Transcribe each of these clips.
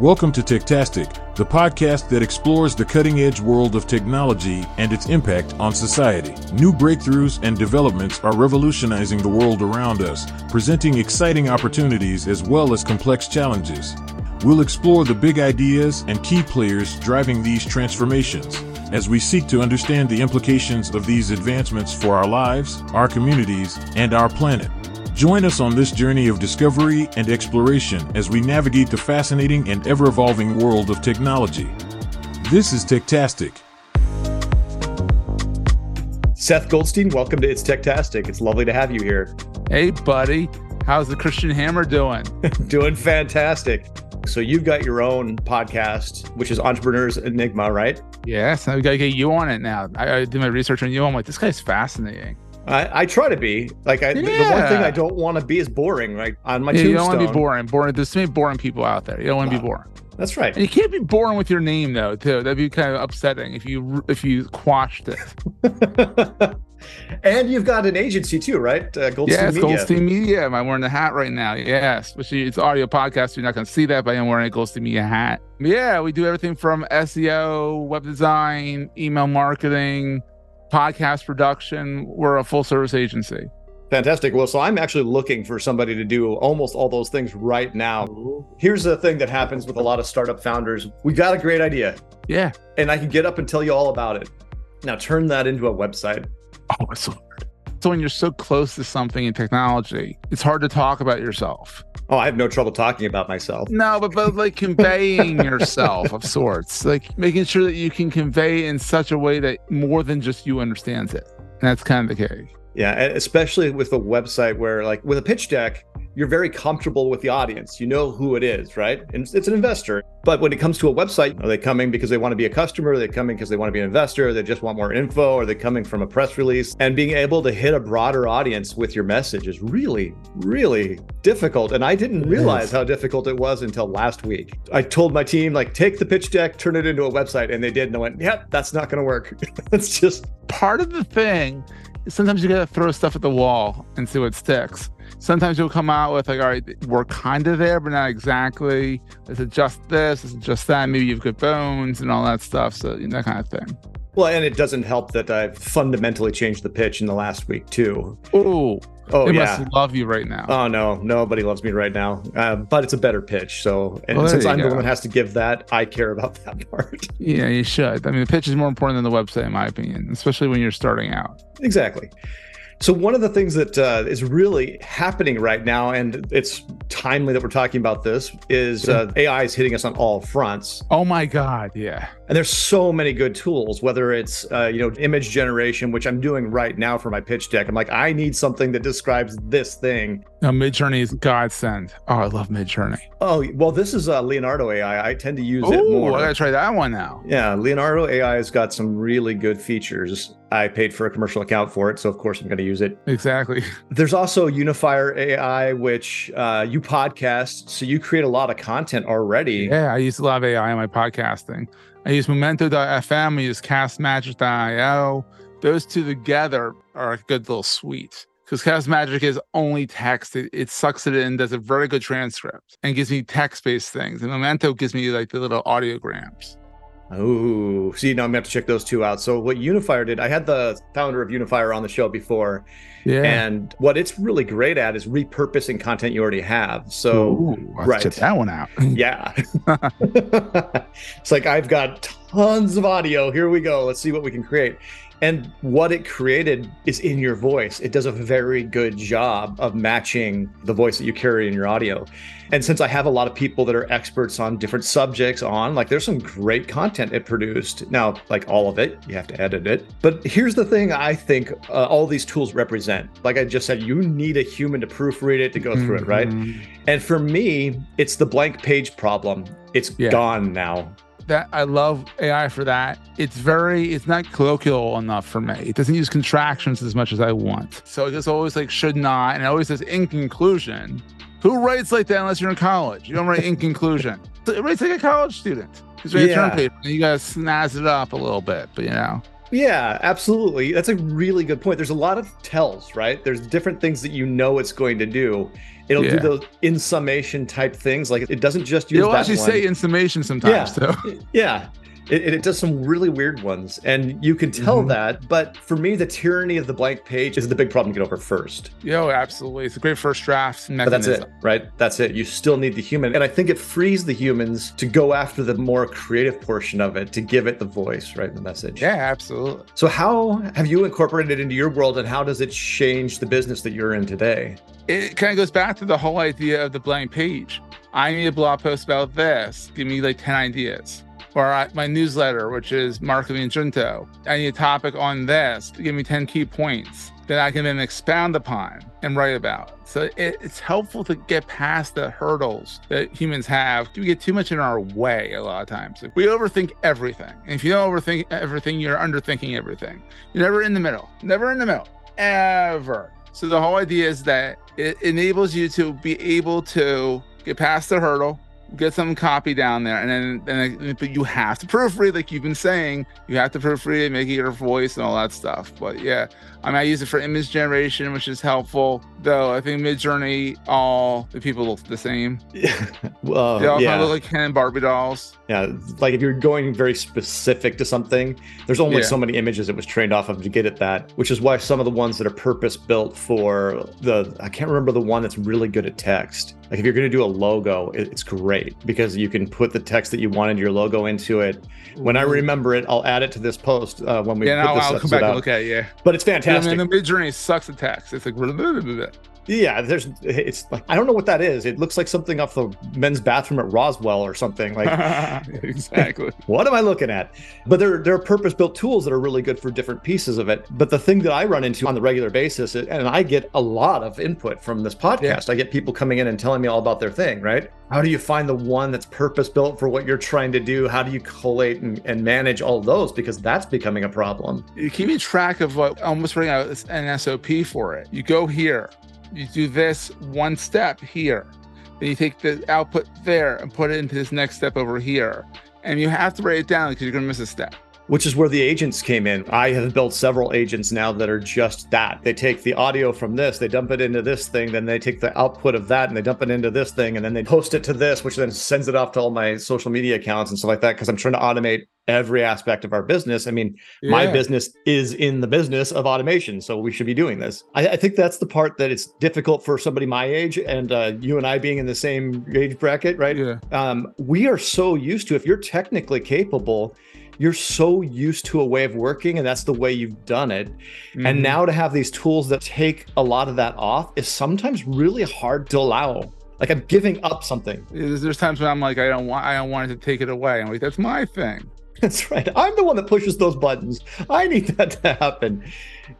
Welcome to Techtastic, the podcast that explores the cutting edge world of technology and its impact on society. New breakthroughs and developments are revolutionizing the world around us, presenting exciting opportunities as well as complex challenges. We'll explore the big ideas and key players driving these transformations as we seek to understand the implications of these advancements for our lives, our communities, and our planet. Join us on this journey of discovery and exploration as we navigate the fascinating and ever evolving world of technology. This is Techtastic. Seth Goldstein, welcome to It's Techtastic. It's lovely to have you here. Hey, buddy. How's the Christian Hammer doing? doing fantastic. So, you've got your own podcast, which is Entrepreneurs Enigma, right? Yes. I've got to get you on it now. I, I did my research on you. I'm like, this guy's fascinating. I, I try to be like I, yeah. the one thing I don't want to be is boring. Right on my yeah, tombstone. You don't want to be boring. Boring. There's too many boring people out there. You don't want to wow. be boring. That's right. And you can't be boring with your name though. Too. That'd be kind of upsetting if you if you quashed it. and you've got an agency too, right? Uh, Goldstein yes, Media. Goldstein Media. Am I'm wearing the hat right now. Yes, especially it's audio podcast. So you're not going to see that, but I'm wearing a Goldstein Media hat. Yeah, we do everything from SEO, web design, email marketing, podcast production. We're a full service agency. Fantastic. Well, so I'm actually looking for somebody to do almost all those things right now. Here's the thing that happens with a lot of startup founders we got a great idea. Yeah. And I can get up and tell you all about it. Now turn that into a website. Oh, it's so hard. So when you're so close to something in technology, it's hard to talk about yourself. Oh, I have no trouble talking about myself. No, but but like conveying yourself of sorts, like making sure that you can convey in such a way that more than just you understands it. And that's kind of the key. Yeah, especially with a website where, like, with a pitch deck, you're very comfortable with the audience. You know who it is, right? And it's an investor. But when it comes to a website, are they coming because they want to be a customer? Are they coming because they want to be an investor? Or they just want more info? Are they coming from a press release? And being able to hit a broader audience with your message is really, really difficult. And I didn't realize how difficult it was until last week. I told my team, like, take the pitch deck, turn it into a website. And they did. And I went, yeah, that's not going to work. it's just part of the thing. Sometimes you got to throw stuff at the wall and see what sticks sometimes you'll come out with like, all right, we're kind of there, but not exactly. Let's adjust this, let's adjust that. Maybe you've got bones and all that stuff. So you know, that kind of thing. Well, and it doesn't help that I've fundamentally changed the pitch in the last week too. Oh, oh they yeah. must love you right now. Oh no, nobody loves me right now. Uh, but it's a better pitch. So, and well, since I'm go. the one that has to give that, I care about that part. Yeah, you should. I mean, the pitch is more important than the website, in my opinion, especially when you're starting out. Exactly. So one of the things that uh, is really happening right now, and it's timely that we're talking about this, is uh, AI is hitting us on all fronts. Oh my God, yeah. And there's so many good tools, whether it's uh, you know image generation, which I'm doing right now for my pitch deck. I'm like, I need something that describes this thing. Now, Midjourney is godsend. Oh, I love Midjourney. Oh well, this is uh, Leonardo AI. I tend to use Ooh, it more. I gotta try that one now. Yeah, Leonardo AI has got some really good features. I paid for a commercial account for it, so of course I'm going to use it. Exactly. There's also Unifire AI, which uh, you podcast, so you create a lot of content already. Yeah, I use a lot of AI in my podcasting. I use Memento.fm. I use Castmagic.io. Those two together are a good little suite because Castmagic is only text. It, it, sucks it in, does a very good transcript, and gives me text-based things. And Memento gives me like the little audiograms. Oh, see, now I'm gonna have to check those two out. So what Unifire did, I had the founder of Unifire on the show before. Yeah. And what it's really great at is repurposing content you already have. So Ooh, right. check that one out. yeah. it's like I've got tons of audio. Here we go. Let's see what we can create. And what it created is in your voice. It does a very good job of matching the voice that you carry in your audio. And since I have a lot of people that are experts on different subjects on, like there's some great content it produced. Now, like all of it, you have to edit it. But here's the thing I think uh, all these tools represent. Like I just said, you need a human to proofread it to go through mm-hmm. it, right? Mm-hmm. And for me, it's the blank page problem. It's yeah. gone now that I love AI for that. It's very, it's not colloquial enough for me. It doesn't use contractions as much as I want. So it just always like should not, and it always says in conclusion. Who writes like that unless you're in college? You don't write in conclusion. It writes like a college student. It's writing yeah. term paper. And you gotta snazz it up a little bit, but you know. Yeah, absolutely. That's a really good point. There's a lot of tells, right? There's different things that you know it's going to do. It'll Yeah. do those in summation type things. Like it doesn't just use that actually one. say in summation sometimes. Yeah. So Yeah. It, it- does some really weird ones, and you can tell Mhm. that. But for me, the tyranny of the blank page is the big problem to get over first. yo, absolutely. It's a great first draft Mechanism. But that's it, right? That's it. You still need the human, and I think it frees the humans to go after the more creative portion of it to give it the voice, right? The message. Yeah, absolutely. So, how have you incorporated it into your world, and how does it change the business that you're in today? It kind of goes back to the whole idea of the blank page. I need a blog post about this. Give me like 10 ideas. Or my newsletter, which is Marketing Junto. I need a topic on this. Give me 10 key points that I can then expound upon and write about. So it, it's helpful to get past the hurdles that humans have. We get too much in our way a lot of times. We overthink everything. And if you don't overthink everything, you're underthinking everything. You're never in the middle. Never in the middle. Ever. So the whole idea is that it enables you to be able to get past the hurdle, get some copy down there, and then, then but you have to proofread, like you've been saying. You have to proofread it, make it your voice and all that stuff. But yeah, I mean, I use it for image generation, which is helpful. Though I think Midjourney, all the people look the same. well, They all kind yeah, of look like Ken and Barbie dolls. yeah. Like if you're going very specific to something, there's only Yeah. so many images it was trained off of to get at that. Which is why some of the ones that are purpose built for the I can't remember the one that's really good at text. Like if you're going to do a logo, it's great because you can put the text that you wanted your logo into it. When I remember it, I'll add it to this post uh, when we yeah, put this I'll come back and look at it. Yeah, But it's I fantastic. mean, the Midjourney sucks at text. It's like Yeah, there's it's like I don't know what that is. It looks like something off the men's bathroom at Roswell or something. Like exactly. what am I looking at? But there there are purpose-built tools that are really good for different pieces of it. But the thing that I run into on the regular basis, and I get a lot of input from this podcast. I get people coming in and telling me all about their thing, right? How do you find the one that's purpose-built for what you're trying to do? How do you collate and, and manage all those? Because that's becoming a problem. You're keeping track of what almost writing out an SOP for it. You go here, you do this one step here, then you take the output there and put it into this next step over here. And you have to write it down because you're going to miss a step. which is where the agents came in. I have built several agents now that are just that. They take the audio from this, they dump it into this thing, then they take the output of that and they dump it into this thing, and then they post it to this, which then sends it off to all my social media accounts and stuff like that. Because I'm trying to automate every aspect of our business. I mean, my business is in the business of automation, so we should be doing this. I, I think that's the part that it's difficult for somebody my age and uh, you and I being in the same age bracket, right? Yeah. um, we are so used to if you're technically capable you're so used to a way of working and that's the way you've done it Mhm. and now to have these tools that take a lot of that off is sometimes really hard to allow like i'm giving up something There's, there's times when I'm like, I don't want, I don't want it to take it away. I'm like, that's my thing. that's right i'm the one that pushes those buttons i need that to happen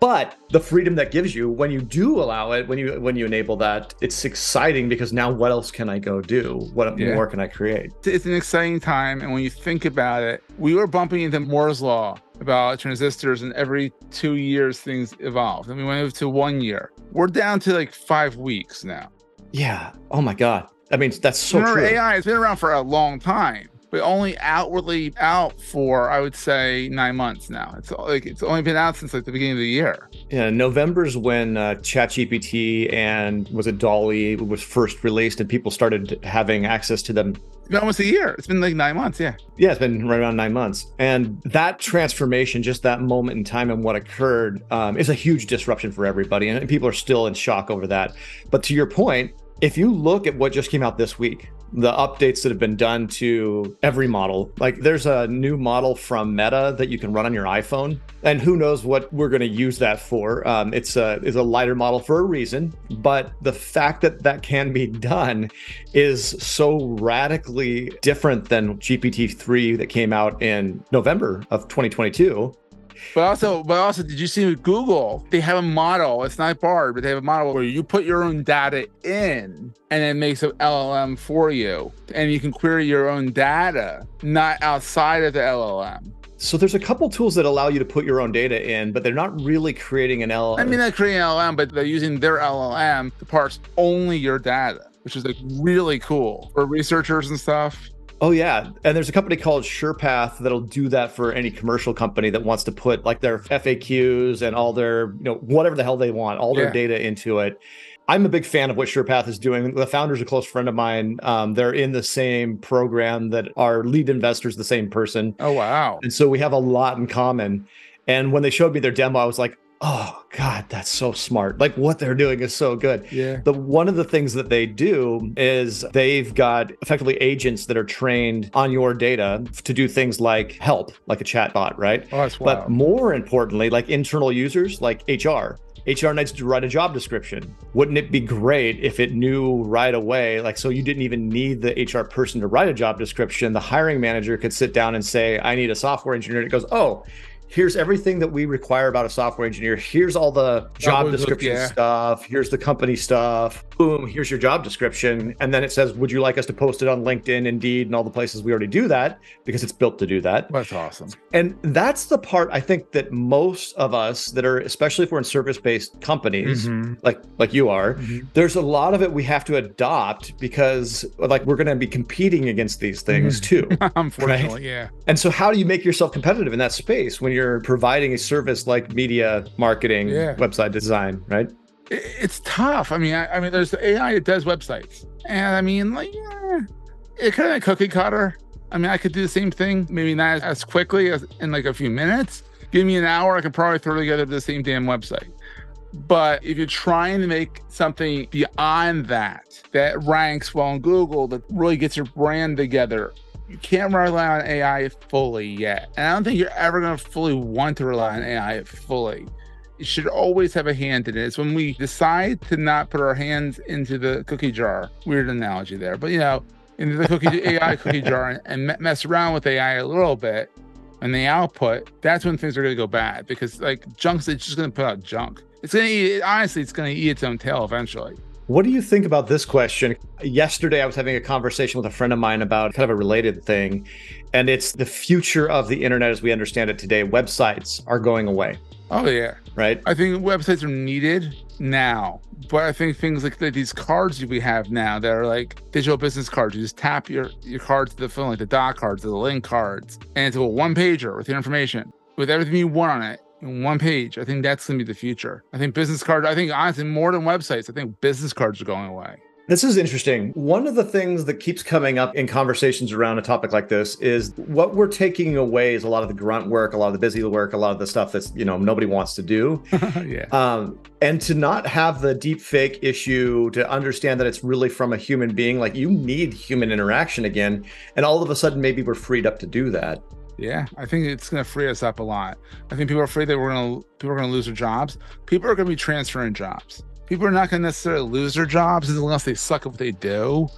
but the freedom that gives you when you do allow it when you when you enable that it's exciting because now what else can i go do what Yeah. more can i create It's- an exciting time. And when you think about it, we were bumping into Moore's Law about transistors, and every two years things evolved. And we went to one year. We're down to like five weeks now. yeah oh my god i mean that's so Remember, true AI has been around for a long time, but only outwardly out for I would say nine months now. It's like it's only been out since like the beginning of the year. Yeah, November's when uh, ChatGPT and was it DALL-E was first released, and people started having access to them. It's been almost a year. It's been like nine months. Yeah. Yeah, it's been right around nine months, and that transformation, just that moment in time and what occurred, um, is a huge disruption for everybody, and people are still in shock over that. But to your point, if you look at what just came out this week, the updates that have been done to every model, like there's a new model from Meta that you can run on your iPhone, and who knows what we're going to use that for. Um, it's a is a lighter model for a reason, but the fact that that can be done is so radically different than GPT-3 that came out in November of 2022. But also, but also, did you see with Google? They have a model. It's not Bard, but they have a model where you put your own data in, and it makes an LLM for you, and you can query your own data, not outside of the LLM. So there's a couple tools that allow you to put your own data in, but they're not really creating an LLM. I mean, they're creating an LLM, but they're using their LLM to parse only your data, which is like really cool for researchers and stuff. Oh yeah, and there's a company called SurePath that'll do that for any commercial company that wants to put like their FAQs and all their, you know, whatever the hell they want, all their Yeah. data into it. I'm a big fan of what SurePath is doing. The founder's a close friend of mine. Um, they're in the same program that our lead investor is the same person. Oh wow! And so we have a lot in common. And when they showed me their demo, I was like, oh god that's so smart like what they're doing is so good yeah the one of the things that they do is they've got effectively agents that are trained on your data to do things like help like a chat bot right oh, that's but more importantly like internal users like hr HR needs to write a job description. Wouldn't it be great if it knew right away? Like, so you didn't even need the HR person to write a job description. The hiring manager could sit down and say, I need a software engineer. And it goes, Oh, here's everything that we require about a software engineer. Here's all the job description look, yeah. stuff. Here's the company stuff. Boom, here's your job description. And then it says, Would you like us to post it on LinkedIn, Indeed, and all the places we already do that because it's built to do that? That's awesome. And that's the part I think that most of us that are, especially if we're in service based companies mm-hmm. like like you are, mm-hmm. there's a lot of it we have to adopt because like we're going to be competing against these things mm-hmm. too. Unfortunately, right? yeah. And so how do you make yourself competitive in that space when you're you're providing a service like media marketing, yeah. website design, right? It's tough. I mean, I, I mean, there's the AI that does websites, and I mean, like, yeah, it kind of cookie cutter. I mean, I could do the same thing, maybe not as quickly as in like a few minutes. Give me an hour, I could probably throw together the same damn website. But if you're trying to make something beyond that, that ranks well on Google, that really gets your brand together, you can't rely on AI fully yet. And I don't think you're ever going to fully want to rely on AI fully. Should always have a hand in it. It's when we decide to not put our hands into the cookie jar. Weird analogy there, but you know, into the cookie AI cookie jar and, and mess around with AI a little bit and the output, that's when things are going to go bad because like junk's it's just going to put out junk. It's going to eat, honestly, it's going to eat its own tail eventually. What do you think about this question? Yesterday, I was having a conversation with a friend of mine about kind of a related thing, and it's the future of the internet as we understand it today. Websites are going away. Oh, yeah. Right? I think websites are needed now. But I think things like, these cards we have now that are like digital business cards. You just tap your, your cards to the phone, like the doc cards, or the link cards, and it's a one pager with your information, with everything you want on it in one page. I think that's going to be the future. I think business cards, I think honestly, more than websites, I think business cards are going away. This is interesting. One of the things that keeps coming up in conversations around a topic like this is what we're taking away is a lot of the grunt work, a lot of the busy work, a lot of the stuff that's, you know, nobody wants to do. yeah. Um, and to not have the deep fake issue, to understand that it's really from a human being, like you need human interaction again. And all of a sudden, maybe we're freed up to do that. Yeah, I think it's going to free us up a lot. I think people are afraid that we're going to people are going to lose their jobs. People are going to be transferring jobs. People are not going to necessarily lose their jobs unless they suck at what they do.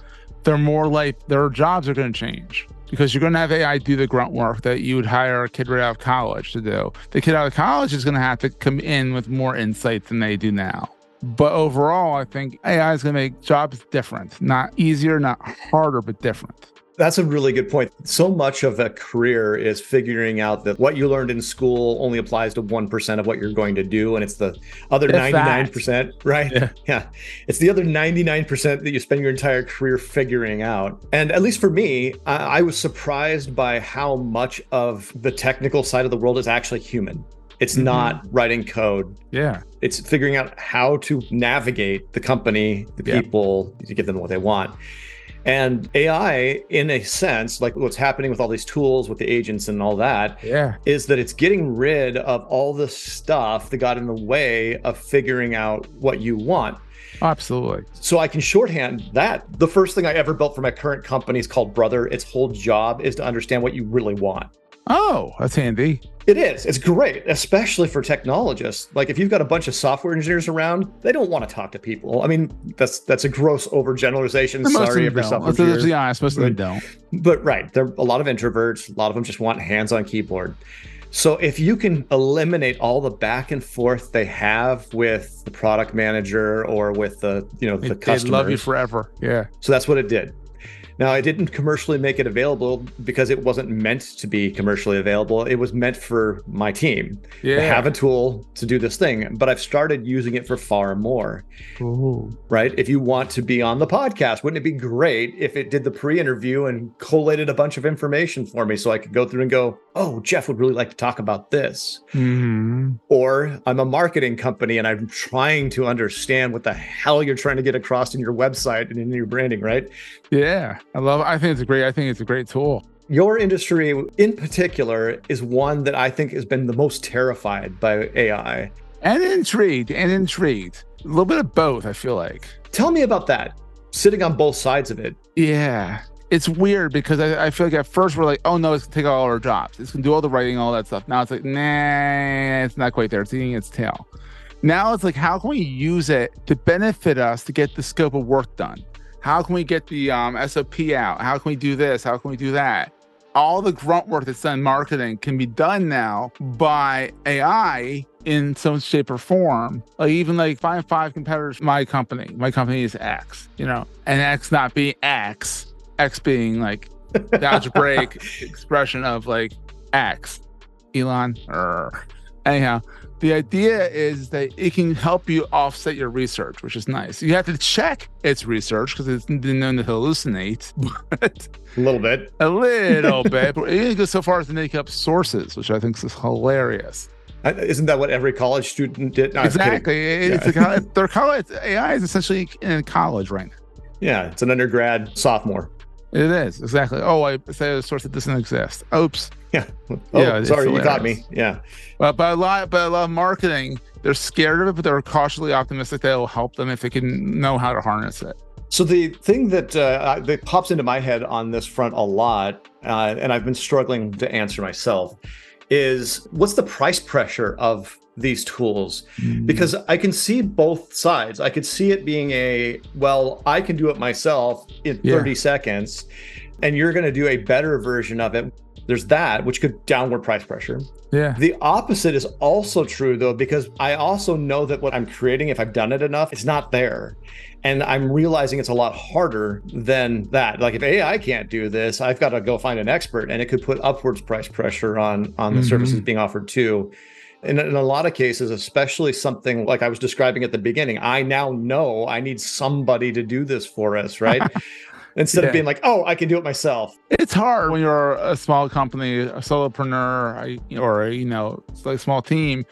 They're more like their jobs are going to change because you're going to have AI do the grunt work that you would hire a kid right out of college to do. The kid out of college is going to have to come in with more insight than they do now. But overall, I think AI is going to make jobs different, not easier, not harder, but different. That's a really good point. So much of a career is figuring out that what you learned in school only applies to 1% of what you're going to do. And it's the other if 99%, that. right? Yeah. yeah. It's the other 99% that you spend your entire career figuring out. And at least for me, I, I was surprised by how much of the technical side of the world is actually human. It's mm-hmm. not writing code. Yeah. It's figuring out how to navigate the company, the people, to give them what they want. And AI, in a sense, like what's happening with all these tools, with the agents and all that, yeah, is that it's getting rid of all the stuff that got in the way of figuring out what you want. Absolutely. So I can shorthand that. The first thing I ever built for my current company is called Brother. Its whole job is to understand what you really want. Oh, that's handy. It is. It's great, especially for technologists. Like if you've got a bunch of software engineers around, they don't want to talk to people. I mean, that's that's a gross overgeneralization. Most Sorry, every software engineer. Let's be honest, most of them don't. But right, there are a lot of introverts. A lot of them just want hands on keyboard. So if you can eliminate all the back and forth they have with the product manager or with the you know the it, customer, love you forever. Yeah. So that's what it did. Now, I didn't commercially make it available because it wasn't meant to be commercially available. It was meant for my team Yeah. to have a tool to do this thing, but I've started using it for far more, Ooh. right? If you want to be on the podcast, wouldn't it be great if it did the pre interview and collated a bunch of information for me so I could go through and go, oh, Jeff would really like to talk about this? Mhm. Or I'm a marketing company and I'm trying to understand what the hell you're trying to get across in your website and in your branding, right? Yeah. I love I think it's a great I think it's a great tool. Your industry in particular is one that I think has been the most terrified by AI. And intrigued and intrigued. A little bit of both, I feel like. Tell me about that. Sitting on both sides of it. Yeah. It's weird because I, I feel like at first we're like, oh no, it's gonna take all our jobs. It's gonna do all the writing, all that stuff. Now it's like, nah, it's not quite there. It's eating its tail. Now it's like, how can we use it to benefit us to get the scope of work done? How can we get the um, SOP out? How can we do this? How can we do that? All the grunt work that's done in marketing can be done now by AI in some shape or form. Like even like find five competitors, my company, my company is X, you know, and X not being X, X being like the algebraic expression of like X, Elon. Or anyhow, the idea is that it can help you offset your research, which is nice. You have to check its research because it's been known to hallucinate, but A little bit. a little bit. But it goes so far as to make up sources, which I think is hilarious. Isn't that what every college student did? No, exactly. It's a college, their college AI is essentially in college right now. Yeah, it's an undergrad sophomore. It is exactly. Oh, I say a source that doesn't exist. Oops. Yeah. Oh, Yeah, sorry, you got me. Yeah. But but a lot, but a lot of marketing, they're scared of it, but they're cautiously optimistic that it'll help them if they can know how to harness it. So the thing that uh, that pops into my head on this front a lot, uh, and I've been struggling to answer myself, is what's the price pressure of these tools? Because I can see both sides. I could see it being a well, I can do it myself in Yeah. 30 seconds, and you're going to do a better version of it. There's that, which could downward price pressure. yeah, The opposite is also true though, because I also know that what I'm creating, if I've done it enough, it's not there. And I'm realizing it's a lot harder than that. Like if AI can't do this, I've got to go find an expert and it could put upwards price pressure on on the Mhm. services being offered too. And in a lot of cases, especially something like I was describing at the beginning, I now know I need somebody to do this for us, right? Instead Yeah. of being like, oh, I can do it myself. it's hard when you're a small company, a solopreneur, or you know, like a small team.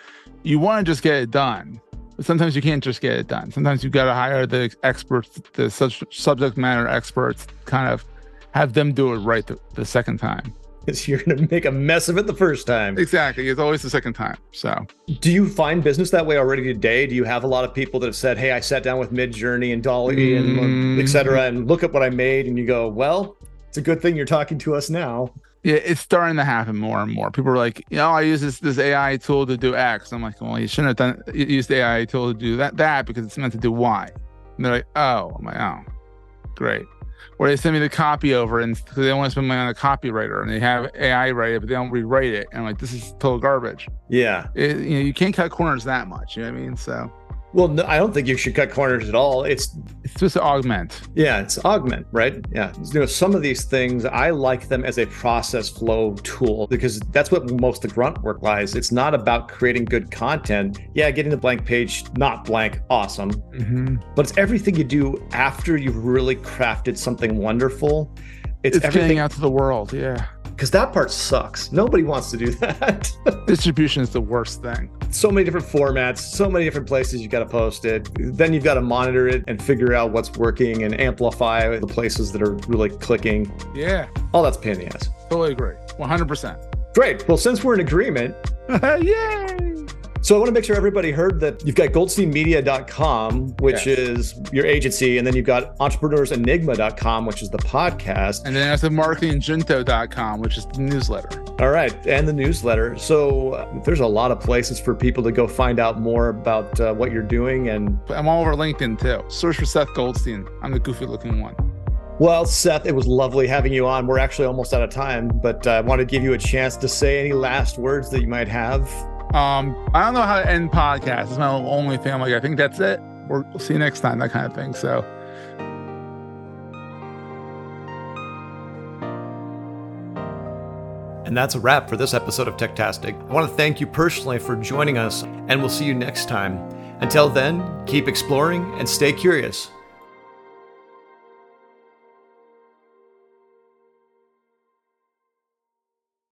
You want to just get it done. But sometimes you can't just get it done. Sometimes you've got to hire the experts, the sub- subject matter experts, kind of have them do it right the, the second time. Because you're going to make a mess of it the first time. Exactly. It's always the second time. So Do you find business that way already today? Do you have a lot of people that have said, "Hey, I sat down with Midjourney and DALL-E and Mm. et cetera, and look at what I made," and you go, "Well, it's a good thing you're talking to us now." yeah, it's starting to happen more and more. People are like, you know, I use this this AI tool to do X. I'm like, well, you shouldn't have done used the AI tool to do that that because it's meant to do Y. And they're like, oh, I'm like, oh, great. Or they send me the copy over and they don't want to spend money on a copywriter and they have AI write it, but they don't rewrite it. And I'm like, this is total garbage. Yeah. It, you know, you can't cut corners that much. You know what I mean? So Well, no, I don't think you should cut corners at all. It's it's to augment. yeah, it's augment, right? Yeah. You know, some of these things I like them as a process flow tool because that's what most of the grunt work lies. It's not about creating good content. Yeah, getting the blank page not blank, awesome. Mhm. but it's everything you do after you've really crafted something wonderful. It's, It's, everything out to the world. Yeah. Because that part sucks. Nobody wants to do that. Distribution is the worst thing. so many different formats, so many different places you got to post it. Then you've got to monitor it and figure out what's working and amplify the places that are really clicking. Yeah. All that's pain in the ass. Totally agree. 100%. Great. Well, since we're in agreement, Yay! So I want to make sure everybody heard that you've got goldsteinmedia.com, which Yes. is your agency, and then you've got entrepreneursenigma.com, which is the podcast. And then there's the marketingjunto.com, which is the newsletter. All right, and the newsletter. So uh, there's a lot of places for people to go find out more about uh, what you're doing. And I'm all over LinkedIn too. Search for Seth Goldstein. I'm the goofy looking one. well, Seth, it was lovely having you on. We're actually almost out of time, but uh, I want to give you a chance to say any last words that you might have. Um, I don't know how to end podcasts. It's my only thing. I'm like, I think that's it. We're, we'll see you next time. That kind of thing. So. And that's a wrap for this episode of Techtastic. I want to thank you personally for joining us, and we'll see you next time. Until then, keep exploring and stay curious.